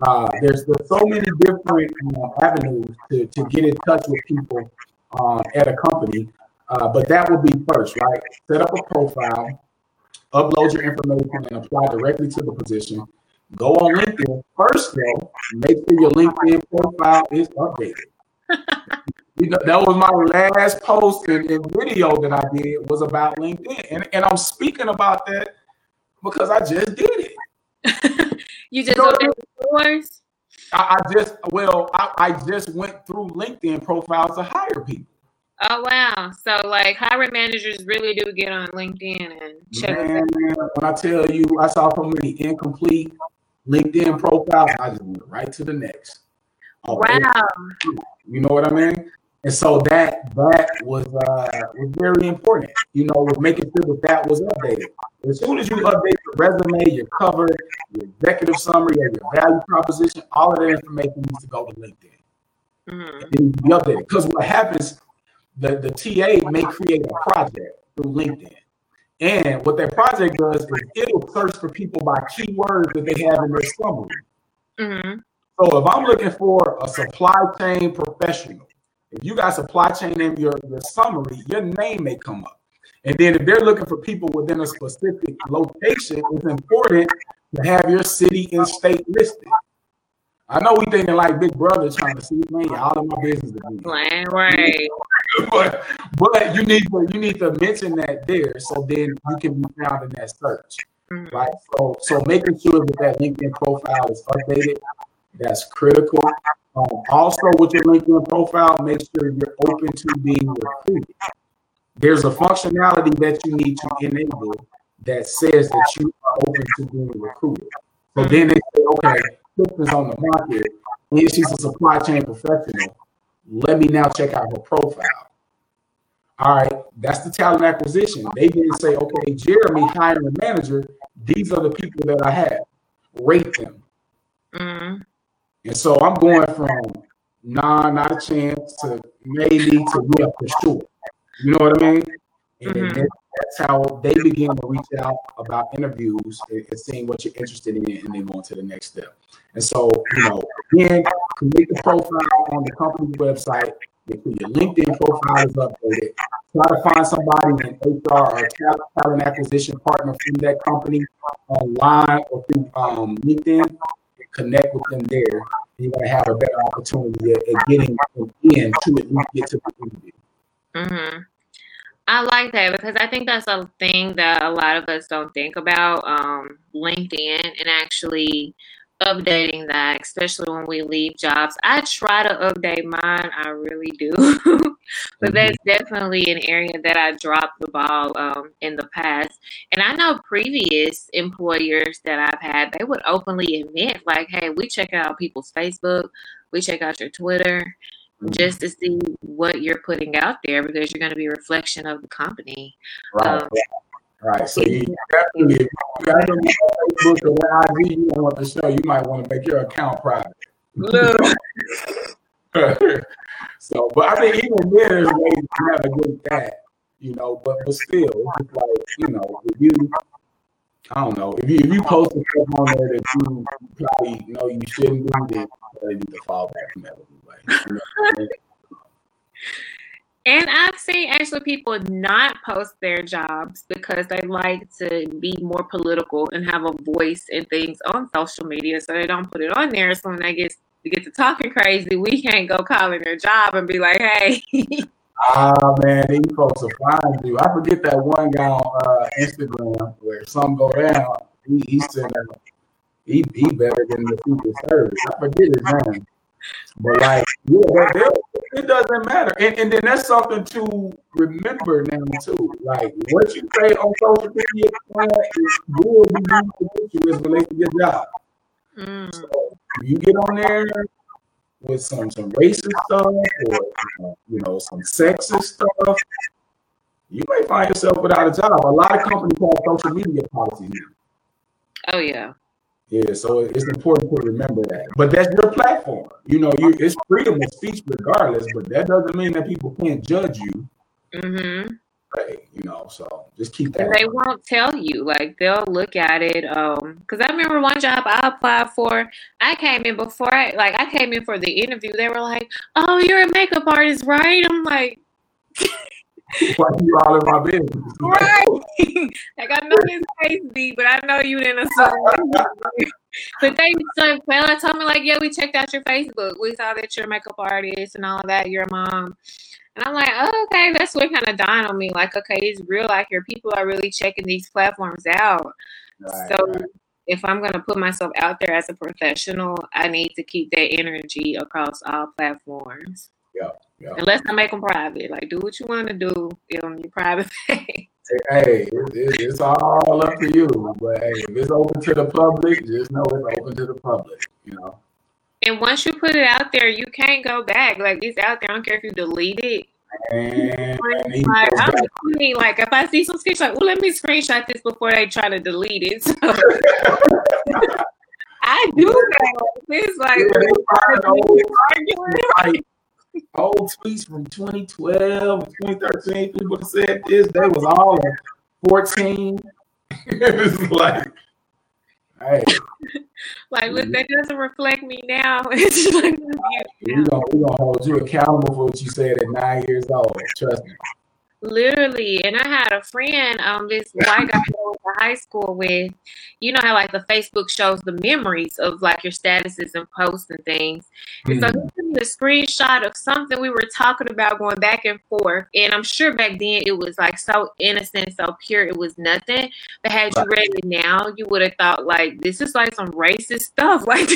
Speaker 3: Uh, there's there's so many different uh, avenues to, to get in touch with people uh, at a company, uh, but that would be first, right? Set up a profile, upload your information, and apply directly to the position. Go on LinkedIn first, though. Make sure your LinkedIn profile is updated. You know, that was my last post and, video that I did was about LinkedIn, and, and I'm speaking about that because I just did it.
Speaker 2: you just
Speaker 3: No,
Speaker 2: opened doors.
Speaker 3: I, I just well, I, I just went through LinkedIn profiles to hire people.
Speaker 2: Oh wow! So like hiring managers really do get on LinkedIn and check.
Speaker 3: Man, when I tell you, I saw so many incomplete LinkedIn profiles. I just went right to the next.
Speaker 2: Wow!
Speaker 3: You know what I mean? And so that that was uh, was very important. You know, with making sure that that was updated. As soon as you update your resume, your cover, your executive summary, your value proposition, all of that information needs to go to LinkedIn.
Speaker 2: Mhm.
Speaker 3: It needs to be updated. Because what happens, the, the TA may create a project through LinkedIn. And what that project does is it'll search for people by keywords that they have in their summary. Mm-hmm. So if I'm looking for a supply chain professional, if you got supply chain in your, your summary, your name may come up. And then if they're looking for people within a specific location, it's important to have your city and state listed. I know we thinking like Big Brother trying to see me all of my business.
Speaker 2: Right, right.
Speaker 3: but but you need to you need to mention that there, so then you can be found in that search. Mm-hmm. Right. So so making sure that that LinkedIn profile is updated, that's critical. Um, also, with your LinkedIn profile, make sure you're open to being recruited. There's a functionality that you need to enable that says that you are open to being recruited. So then they say, okay, is on the market, and she's a supply chain professional. Let me now check out her profile. All right, that's the talent acquisition. They didn't say, okay, Jeremy, hiring a manager. These are the people that I have. Rate them. Mm-hmm. And so I'm going from nah, not a chance to maybe to yeah, for sure. You know what I mean? And mm-hmm. that's how they begin to reach out about interviews and, and, seeing what you're interested in, and then going to the next step. And so, you know, again, create the profile on the company's website. Make sure your LinkedIn profile is updated. Try to find somebody in HR or talent acquisition partner from that company online or through um, LinkedIn. Connect with them there. You're going to have a better opportunity at, at getting in to at get to the interview.
Speaker 2: Mm-hmm. I like that because I think that's a thing that a lot of us don't think about. Um, LinkedIn and actually updating that, especially when we leave jobs. I try to update mine, I really do. but mm-hmm. that's definitely an area that I dropped the ball um, in the past. And I know previous employers that I've had, they would openly admit, like, hey, we check out people's Facebook, we check out your Twitter. Mm-hmm. Just to see what you're putting out there because you're going to be a reflection of the company.
Speaker 3: Right. Um, Right. So you definitely, if you got on Facebook or IG, you don't want to show, you might want to make your account private. so, but I think even then, there's ways to navigate that, you know, but but still, it's like, you know, if you I don't know, if you if you post stuff on there that you probably know you shouldn't do, then uh, you need to fall back from that. Like, you know,
Speaker 2: and I've seen actually people not post their jobs because they like to be more political and have a voice in things on social media, so they don't put it on there. So when they get to get to talking crazy, we can't go calling their job and be like, "Hey."
Speaker 3: Ah man, these folks will find you. I forget that one guy on uh, Instagram where some go down. He he said he he better than the Secret Service. I forget his name. But like, yeah, it doesn't matter. And, and then that's something to remember now too. Like what you say on social media will be used you as related to your job. Mm. So you get on there with some some racist stuff or you know some sexist stuff, you may find yourself without a job. A lot of companies have social media policies.
Speaker 2: Oh yeah.
Speaker 3: Yeah, so it's important to remember that. But that's your platform. You know, you it's freedom of speech regardless, but that doesn't mean that people can't judge you. Mm-hmm. Right, you know, so just keep that.
Speaker 2: They won't tell you. Like they'll look at it. Um, because I remember one job I applied for. I came in before I like I came in for the interview. They were like, "Oh, you're a makeup artist, right?" I'm like.
Speaker 3: Why you all in my business?
Speaker 2: Right. like I know this face beat, but I know you didn't assume. but they so well, I told me like, yeah, we checked out your Facebook. We saw that you're a makeup artist and all of that. You're a mom. And I'm like, oh, okay, that's what kind of dawned on me. Like, okay, it's real out here. People are really checking these platforms out. Right, so right. if I'm going to put myself out there as a professional, I need to keep that energy across all platforms.
Speaker 3: Yeah. Yeah.
Speaker 2: Unless I make them private, like do what you want to do on your private page.
Speaker 3: Hey, it, it, it's all up to you. But hey, if it's open to the public, just know it's open to the public. You know.
Speaker 2: And once you put it out there, you can't go back. Like it's out there. I don't care if you delete it. And like, I'm mean, like if I see some sketch, like, well, let me screenshot this before they try to delete it. So I do that. It's like,
Speaker 3: yeah, old tweets from 2012 and 2013. People said this. They was all 14. it was like, hey.
Speaker 2: like, look, that doesn't reflect me now. it's like,
Speaker 3: we're gonna, we hold you accountable for what you said at nine years old. Trust me.
Speaker 2: Literally, and I had a friend, um, this white guy I went to high school with. You know how like the Facebook shows the memories of like your statuses and posts and things. Mm-hmm. So he sent me a screenshot of something we were talking about going back and forth, and I'm sure back then it was like so innocent, so pure, it was nothing. But had you read it now, you would have thought like this is like some racist stuff, like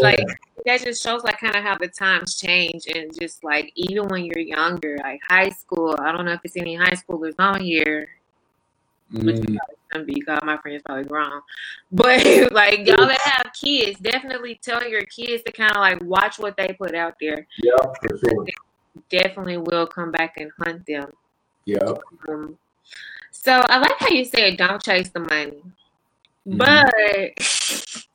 Speaker 2: like that just shows like kind of how the times change and just like even when you're younger, like high school. I don't know if it's any high schoolers on here. Mm. Which God, my friends probably grown, but like y'all that have kids, definitely tell your kids to kind of like watch what they put out there.
Speaker 3: Yeah, for sure.
Speaker 2: Definitely will come back and hunt them.
Speaker 3: Yeah.
Speaker 2: Um, so I like how you said don't chase the money, mm. but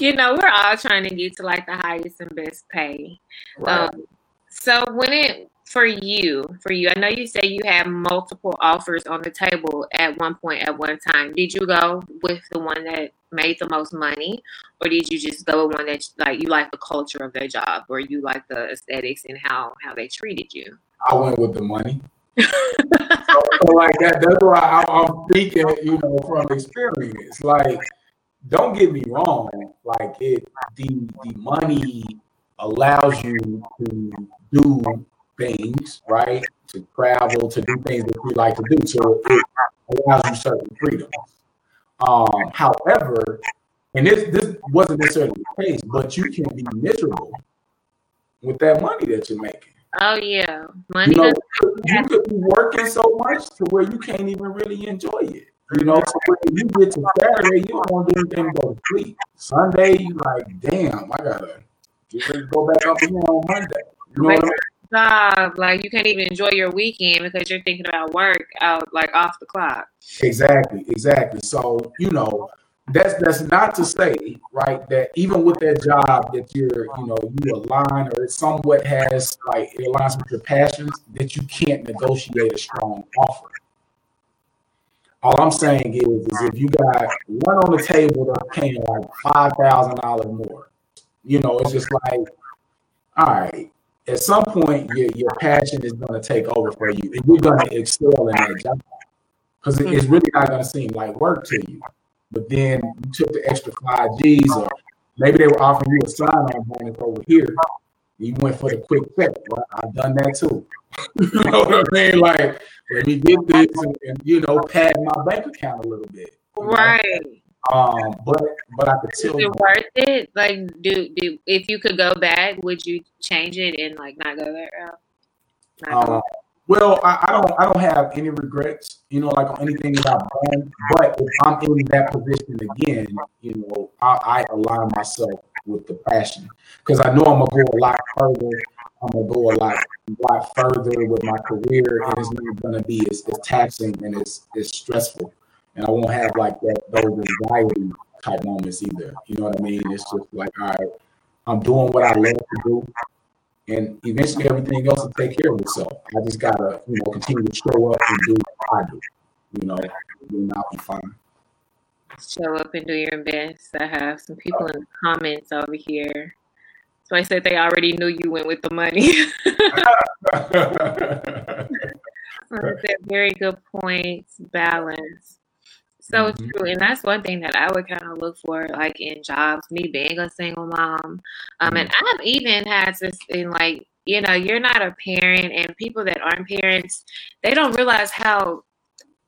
Speaker 2: you know, we're all trying to get to like the highest and best pay. Right. Um, so when it for you, for you, I know you say you had multiple offers on the table at one point at one time. Did you go with the one that made the most money, or did you just go with one that like you like the culture of their job, or you like the aesthetics and how how they treated you?
Speaker 3: I went with the money. so, so, like that, that's why I, I'm speaking, you know, from experience. Like don't get me wrong, like it the the money allows you to do things, right? To travel, to do things that you like to do. So it allows you certain freedoms. Um, however, and this this wasn't necessarily the case, but you can be miserable with that money that you're making.
Speaker 2: Oh yeah, money.
Speaker 3: You, know, you could be working so much to where you can't even really enjoy it. You know, so when you get to Saturday, you don't want to do anything but go to sleep. Sunday, you like, damn, I gotta get ready to go back up again on Monday. You know what
Speaker 2: I mean? Job, like you can't even enjoy your weekend because you're thinking about work out like off the clock.
Speaker 3: Exactly, exactly. So you know, that's that's not to say, right, that even with that job that you're, you know, you align or it somewhat has like it aligns with your passions, that you can't negotiate a strong offer. All I'm saying is, is if you got one on the table that's paying like five thousand dollars more, you know, it's just like, all right. At some point, your your passion is going to take over for you, and you're going to excel in that job because it's mm-hmm. really not going to seem like work to you. But then you took the extra five G's, or maybe they were offering you a sign-on bonus over here. You went for the quick fix. Well, I've done that too. you know what I mean? Like let me get this and, and, you know pad my bank account a little bit.
Speaker 2: Right.
Speaker 3: Um, but but I could tell.
Speaker 2: Is it worth it? Like, do do if you could go back, would you change it and like not go that route?
Speaker 3: Uh, well, I, I, don't I don't have any regrets, you know, like on anything that I've done. But if I'm in that position again, you know, I, I align myself with the passion because I know I'm gonna go a lot further I'm gonna go a lot, a lot further with my career, and it's not gonna be as, as taxing and it's it's stressful, and I won't have like that those anxiety type moments either. You know what I mean? It's just like, all right, I'm doing what I love to do, and eventually everything else will take care of itself. I just gotta, you know, continue to show up and do what I do. You know, and I'll be fine.
Speaker 2: Show up and do your best. I have some people in the comments over here so I said they already knew you went with the money. very good points, balance. So mm-hmm. true. And that's one thing that I would kind of look for, like in jobs, me being a single mom. Um, mm-hmm. And I've even had this in like, you know, you're not a parent, and people that aren't parents, they don't realize how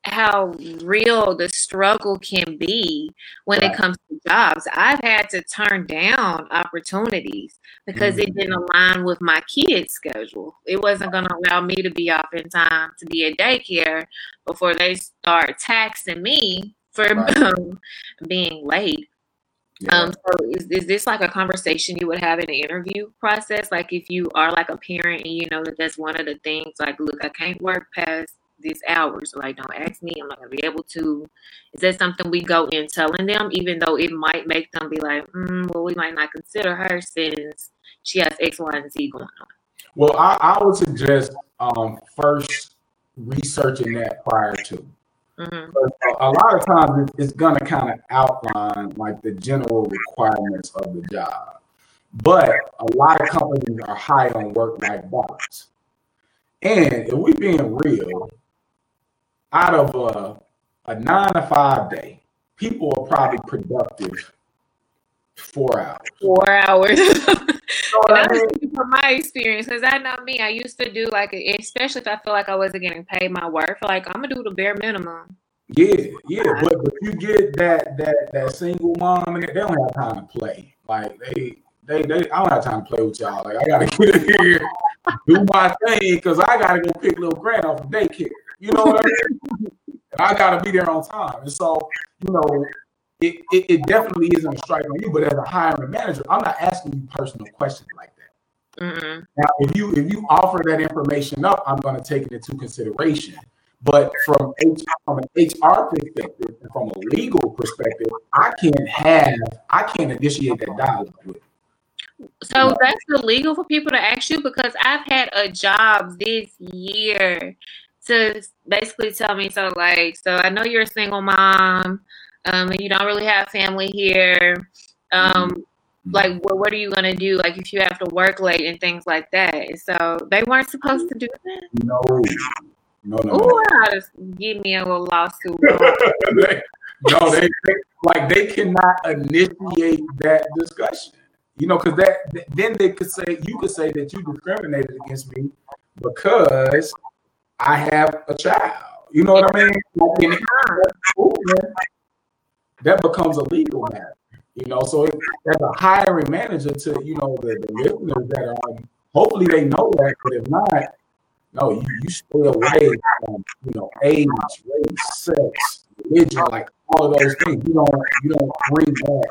Speaker 2: how real the struggle can be when right. it comes to jobs. I've had to turn down opportunities because mm-hmm. it didn't align with my kids' schedule. It wasn't going to allow me to be off in time to be at daycare before they start taxing me for right. being late. Yeah. Um, so is, is this like a conversation you would have in the interview process? Like if you are like a parent and you know that that's one of the things, like, look, I can't work past these hours. Like, don't ask me. I'm not gonna be able to. Is that something we go in telling them, even though it might make them be like, mm, well, we might not consider her since she has X, Y, and Z going on.
Speaker 3: Well, I, I would suggest um, first researching that prior to. Mm-hmm. A, a, lot of times it's, it's going to kind of outline like the general requirements of the job. But a lot of companies are high on work life balance. And if we're being real, out of a, a nine to five day, people are probably productive four hours.
Speaker 2: Four hours. from my experience, because I know me, I used to do like, especially if I feel like I wasn't getting paid my work, like I'm gonna do the bare minimum.
Speaker 3: Yeah, yeah, but but you get that that that single mom and they don't have time to play. Like they they they I don't have time to play with y'all. Like I gotta get in here, do my thing because I gotta go pick little Grant off of daycare. You know what I mean? I gotta be there on time. And so, you know, it, it, it, definitely isn't a strike on you, but as a hiring manager, I'm not asking you personal questions like that. Mm-hmm. Now, if you if you offer that information up, I'm going to take it into consideration. But from H, from an HR perspective and from a legal perspective, I can't have I can't initiate that dialogue with.
Speaker 2: So that's illegal for people to ask you because I've had a job this year to basically tell me so like so I know you're a single mom um, and you don't really have family here. Um, mm-hmm. like, what, what are you gonna do? Like, if you have to work late and things like that. So they weren't supposed to do that.
Speaker 3: No, no, no.
Speaker 2: Ooh, no. just give me a little lawsuit.
Speaker 3: no, they, they like they cannot initiate that discussion. You know, because that then they could say you could say that you discriminated against me because I have a child. You know what I mean? That becomes a legal matter. You know, so as a hiring manager to you know the, the listeners that are um, hopefully they know that, but if not, no, you, you stay away from you know age, race, sex, religion, like all of those things. You don't you don't bring that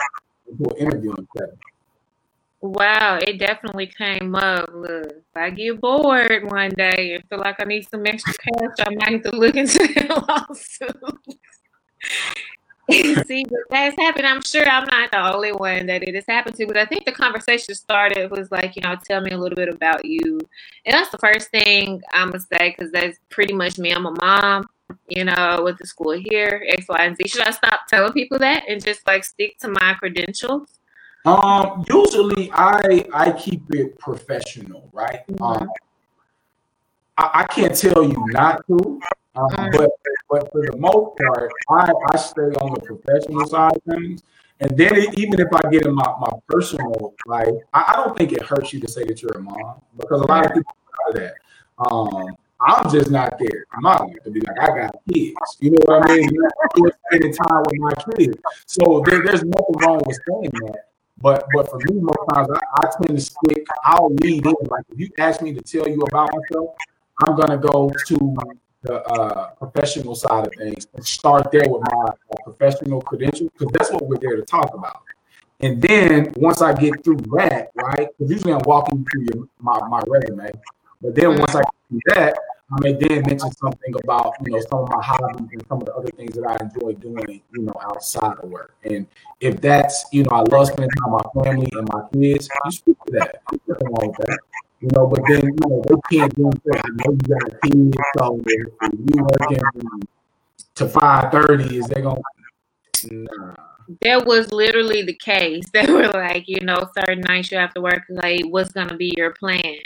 Speaker 3: into an interviewing setting.
Speaker 2: Wow, it definitely came up. Look, if I get bored one day and feel like I need some extra cash, I might have to look into that lawsuit. See, that's happened. I'm sure I'm not the only one that it has happened to, but I think the conversation started was like, you know, tell me a little bit about you. And that's the first thing I'm going to say because that's pretty much me. I'm a mom, you know, with the school here, X, Y, and Z. Should I stop telling people that and just like stick to my credentials?
Speaker 3: Um, usually I I keep it professional, right? Mm-hmm. Um, I, I can't tell you not to, um, but but for the most part, I, I stay on the professional side of things. And then it, even if I get in my, my personal life, I, I, don't think it hurts you to say that you're a mom because a lot of people know that. Um, I'm just not there. I'm not like to be like, I got kids. You know what I mean? You're spending time with my kids. So there, there's nothing wrong with saying that. But but for me, most times I, I tend to stick, I'll lead in. Like if you ask me to tell you about myself, I'm gonna go to the uh, professional side of things and start there with my, my professional credentials because that's what we're there to talk about. And then once I get through that, right? Because usually I'm walking through your, my, my resume, but then once I do that, I may then mention something about you know some of my hobbies and some of the other things that I enjoy doing, you know, outside of work. And if that's you know I love spending time with my family and my kids, you speak to that. Wrong with that. You know, but then you know they can't do it. I know you got a kids, so if you working to five thirty, is they gonna? Nah.
Speaker 2: That was literally the case. They were like, you know, certain nights you have to work late. What's gonna be your plan?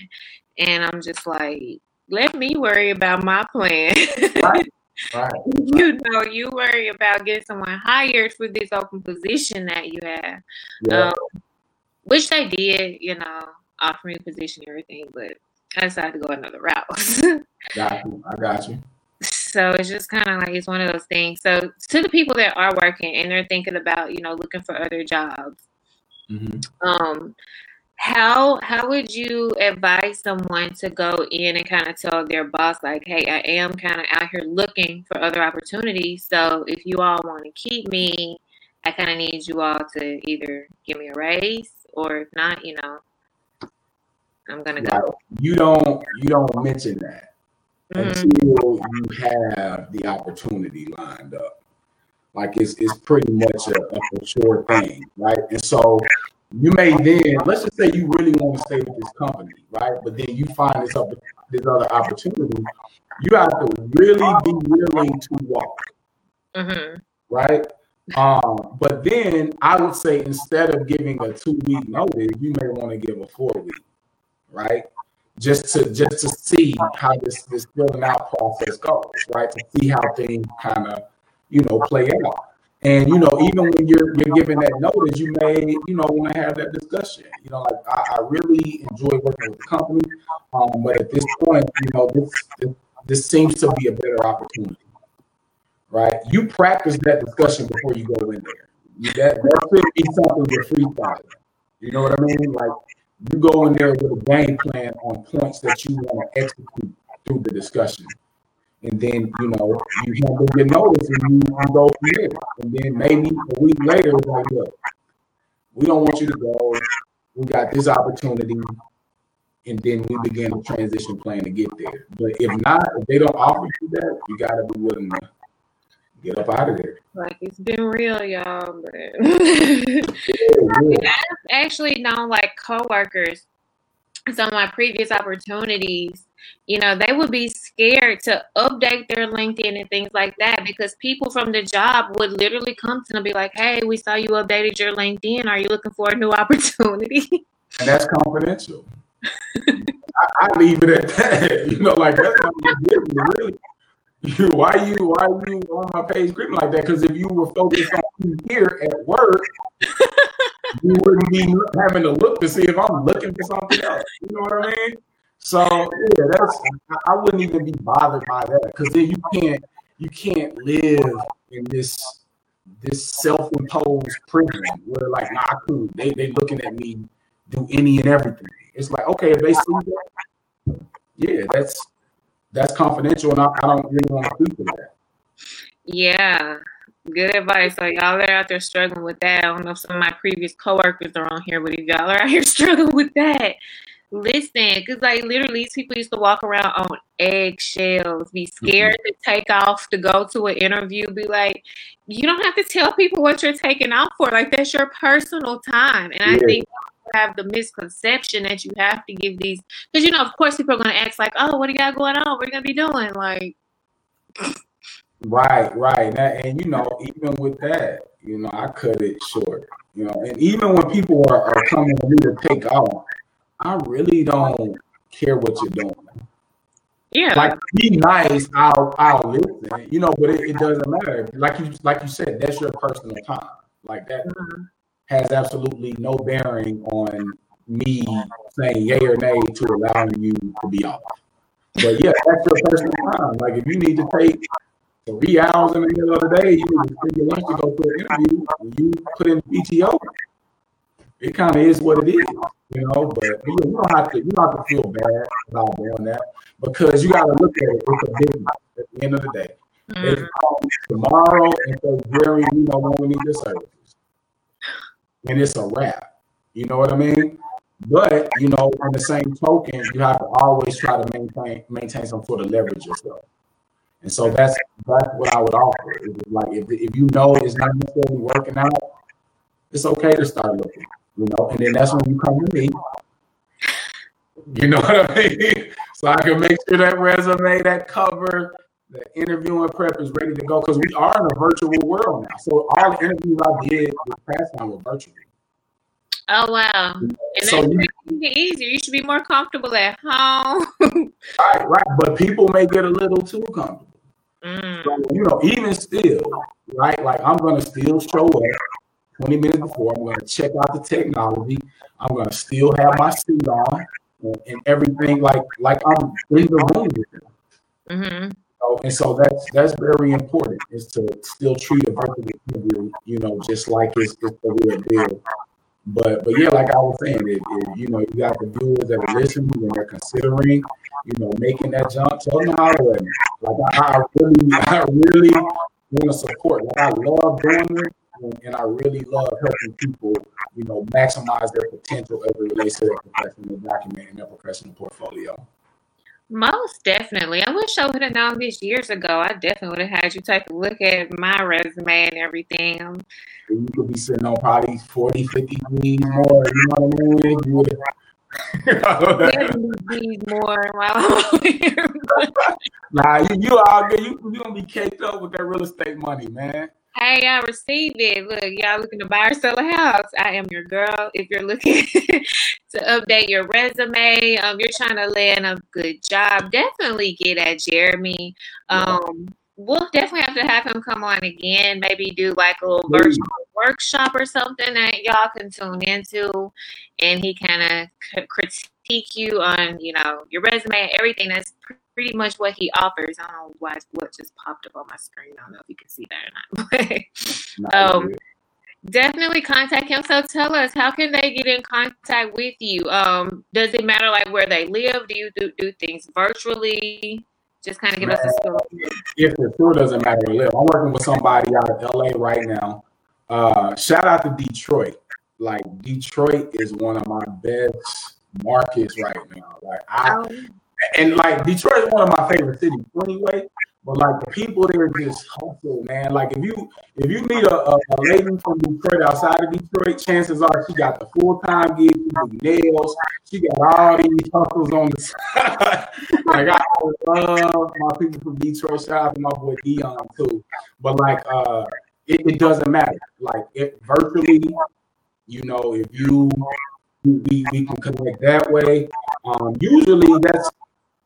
Speaker 2: And I'm just like, let me worry about my plan. right. Right. you know, you worry about getting someone hired for this open position that you have. Yeah. Um, which they did, you know offer me a position and everything, but I decided to go another route.
Speaker 3: got you. I got you.
Speaker 2: So it's just kind of like it's one of those things. So to the people that are working and they're thinking about, you know, looking for other jobs, mm-hmm. um, how how would you advise someone to go in and kind of tell their boss like, hey, I am kind of out here looking for other opportunities. So if you all want to keep me, I kind of need you all to either give me a raise or if not, you know, I'm gonna go.
Speaker 3: You don't you don't mention that mm-hmm. until you have the opportunity lined up. Like it's it's pretty much a, a sure thing, right? And so you may then let's just say you really want to stay with this company, right? But then you find this other this other opportunity. You have to really be willing to walk. mm-hmm. right? Um, but then I would say instead of giving a two week notice, you may want to give a four week, right? Just to just to see how this this filling out process goes, right? To see how things kind of you know play out. And you know, even when you're you're giving that notice, you may you know want to have that discussion. You know, like I, I really enjoy working with the company, um, but at this point, you know, this, this seems to be a better opportunity right? You practice that discussion before you go in there. That that should be something you're freestyling. You know what I mean? Like you go in there with a game plan on points that you want to execute through the discussion. And then, you know, you handle your notice and you, you go from there. And then maybe a week later, it's like, look, we don't want you to go. We got this opportunity. And then we begin a transition plan to get there. But if not, if they don't offer you that, you got to be willing to get up out of there.
Speaker 2: Like it's been real, y'all. But I've actually known like coworkers, some of my previous opportunities, you know, they would be scared to update their LinkedIn and things like that because people from the job would literally come to them and be like, Hey, we saw you updated your LinkedIn. Are you looking for a new opportunity?
Speaker 3: And that's confidential. I, I, leave it at that. You know, like that's not really why you why you on my page like that? Because if you were focused on here at work, you wouldn't be having to look to see if I'm looking for something else. You know what I mean? So yeah, that's I wouldn't even be bothered by that because then you can't you can't live in this this self-imposed prison where like nah cool they they looking at me do any and everything. It's like okay if they see that, yeah that's that's confidential, and I, I don't really want to speak to that.
Speaker 2: Yeah, good advice. So y'all are out there struggling with that. I don't know if some of my previous coworkers are on here, but if y'all are out here struggling with that, listen, because like literally, these people used to walk around on eggshells, be scared mm-hmm. to take off to go to an interview, be like, you don't have to tell people what you're taking off for. Like that's your personal time, and yeah. I think have the misconception that you have to give these because you know of course people are going to ask like oh what do you got going on what are you going to be doing like
Speaker 3: right right that, and you know even with that you know i cut it short you know and even when people are, are coming to me to take off i really don't care what you're doing
Speaker 2: yeah
Speaker 3: like be nice i'll i'll listen you know but it, it doesn't matter like you like you said that's your personal time like that mm-hmm has absolutely no bearing on me saying yay or nay to allowing you to be off. But yeah, that's your personal time. Like if you need to take three hours in the middle of the day, you need to take your lunch to go to an interview, you put in PTO. It kind of is what it is, you know. But you, don't have to you don't have to feel bad about doing that because you got to look at it. It's a business at the end of the day. Mm. tomorrow and Jerry, we no longer need your service and it's a wrap. You know what I mean? But you know, on the same token, you have to always try to maintain maintain some sort of leverage yourself. And so that's that's what I would offer. like if, if you know it's not necessarily working out, it's okay to start looking. You know, and then that's when you come to me. You know what I mean? So I can make sure that resume, that cover, the interviewing prep is ready to go because we are in a virtual world now. So all the interviews I did with Pathfind were virtual.
Speaker 2: Oh wow! And so you, easier. You should be more comfortable at home.
Speaker 3: right, right. But people may get a little too comfortable. Mm. So, you know, even still, right? Like I'm gonna still show up 20 minutes before. I'm gonna check out the technology. I'm gonna still have my suit on and, and everything like like I'm in the room with them. Mm-hmm know, and so that's that's very important is to still treat a virtual interview, you know, just like it's, it's a real deal. But but yeah, like I was saying, you know you got the viewers that are listening and they're considering, you know, making that jump, tell them how to Like I, I really, I really want to support. Like I love doing it, and, and, I really love helping people, you know, maximize their potential as it relates to their professional document and their professional portfolio.
Speaker 2: Most definitely. I wish I would have known this years ago. I definitely would have had you take a look at my resume and everything.
Speaker 3: Um, you could be sitting on probably 40, 50 more. You know what I mean?
Speaker 2: more while I'm here.
Speaker 3: nah, you you all good. You you gonna be caked up with that real estate money, man.
Speaker 2: Hey, I received it. Look, y'all looking to buy or sell a house. I am your girl. If you're looking to update your resume, um, you're trying to land a good job, definitely get at Jeremy. Um, we'll definitely have to have him come on again. Maybe do like a little
Speaker 3: Please.
Speaker 2: virtual workshop or something that y'all can tune into, and he kind of critique you on, you know, your resume and everything. That's pretty much what he offers. I don't know why what just popped up on my screen. I don't know if you can see that or not. But um, definitely contact him. So tell us, how can they get in contact with you? Um, does it matter like where they live? Do you do, do things virtually? Just kind of give us a story.
Speaker 3: if the tour doesn't matter where live. I'm working with somebody out of LA right now. Uh, shout out to Detroit. Like Detroit is one of my best markets right now. Like I
Speaker 2: Um,
Speaker 3: and like Detroit is one of my favorite cities anyway. But like the people there just hustle, man. Like if you if you meet a, a, a lady from Detroit outside of Detroit, chances are she got the full time gig, she do nails, she got all these hustles on the side. like I love my people from Detroit. Shout out to my boy Dion too. But like uh it, it doesn't matter. Like it virtually, you know, if you we, we can connect that way. Um, usually that's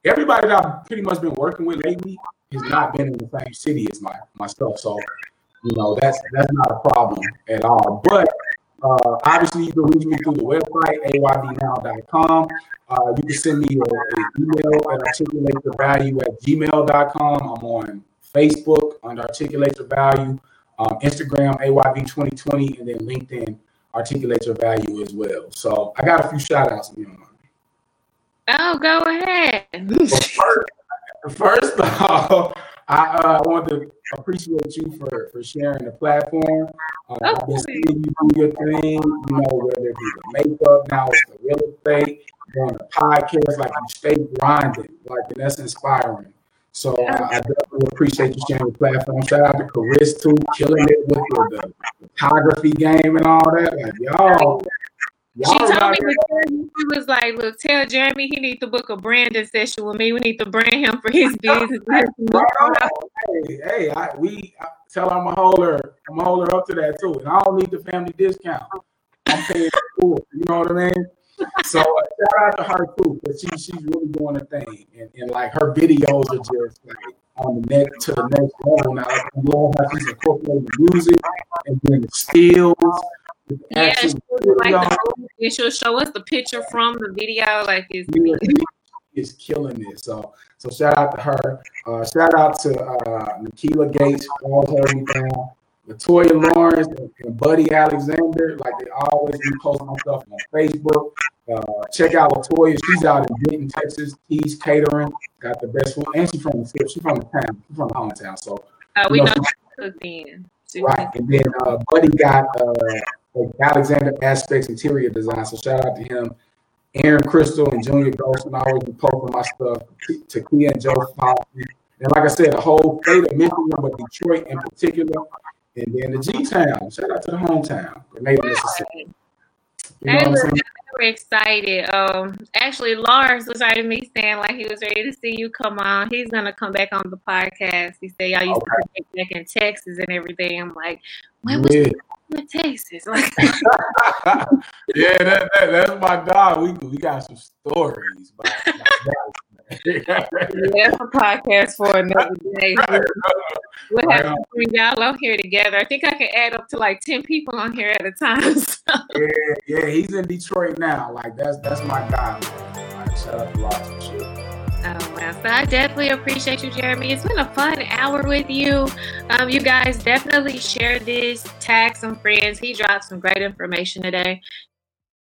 Speaker 3: everybody that I've pretty much been working with lately has not been in the same city as my myself. So, you know, that's that's not a problem at all. But uh, obviously you can reach me through the website, AYVnow.com. Uh, you can send me an email at articulate the value at gmail.com. I'm on Facebook under Articulate Your Value, um, Instagram, AYV2020, and then LinkedIn, Articulate Your Value as well. So I got a few shout outs. You know.
Speaker 2: Oh, go ahead.
Speaker 3: But first, first all, I uh, want to appreciate you for, for sharing the platform. Uh,
Speaker 2: Oh,
Speaker 3: I've been seeing you do your thing, you know, whether it be the makeup, now it's the real estate, doing the podcast, like you stay grinding, like, and that's inspiring. So uh, I definitely appreciate you sharing the platform. Shout out to Chris too, killing it with the, the photography game and all that. Like y'all,
Speaker 2: She told me to she was like, "Look, tell Jeremy he needs to book a branding session with me. We need to brand him for his business."
Speaker 3: Hey, hey, I, we I tell her I'm gonna hold her. I'm gonna hold her up to that too, and I don't need the family discount. I'm paying full. You know what I mean? So uh, shout out to her too, because she she's really doing a thing, and, and like her videos are just like on the next to the next level now. I love how she's incorporating music and then the stills.
Speaker 2: Yeah, like the, and she'll show us the picture from the video, like it's
Speaker 3: Yeah, is killing it. So so shout out to her. Uh, shout out to uh, Nikila Gates, all holding down. Latoya Lawrence and, and Buddy Alexander, like they always be posting on stuff on Facebook. Uh, check out Latoya. She's out in Denton, Texas. He's catering. Got the best food. And she's from the she's from the town. She's from the hometown. So
Speaker 2: uh, we
Speaker 3: you
Speaker 2: know
Speaker 3: know,
Speaker 2: she. She-
Speaker 3: Right. And then uh, Buddy got uh, like Alexander Aspects Interior Design. So shout out to him. Aaron Crystal and Junior I always be posting my stuff to Kia and Joe Foxy. And like I said, the whole state of Michigan, but Detroit in particular. And then the G Town. Shout out to the hometown, Grenada, Mississippi. You know
Speaker 2: Hey,
Speaker 3: what I'm
Speaker 2: look, we're excited. Um, actually, Lars was writing me saying like he was ready to see you come on. He's gonna come back on the podcast. He said y'all used to connect back in Texas and everything. I'm like, when was
Speaker 3: Yeah.
Speaker 2: You in Texas? Like,
Speaker 3: yeah, that, that, that's my dog. We, we got some stories. About, about that.
Speaker 2: that's a podcast for another day. We'll have
Speaker 3: Right
Speaker 2: to bring y'all on here together. I think I can add up to like ten people on here at a time. So.
Speaker 3: Yeah, yeah, he's in Detroit now. Like that's that's my guy. Man. Like, shout out to Lots and shit.
Speaker 2: Oh! So I definitely appreciate you, Jeremy. It's been a fun hour with you. Um, you guys definitely share this, tag some friends. He dropped some great information today.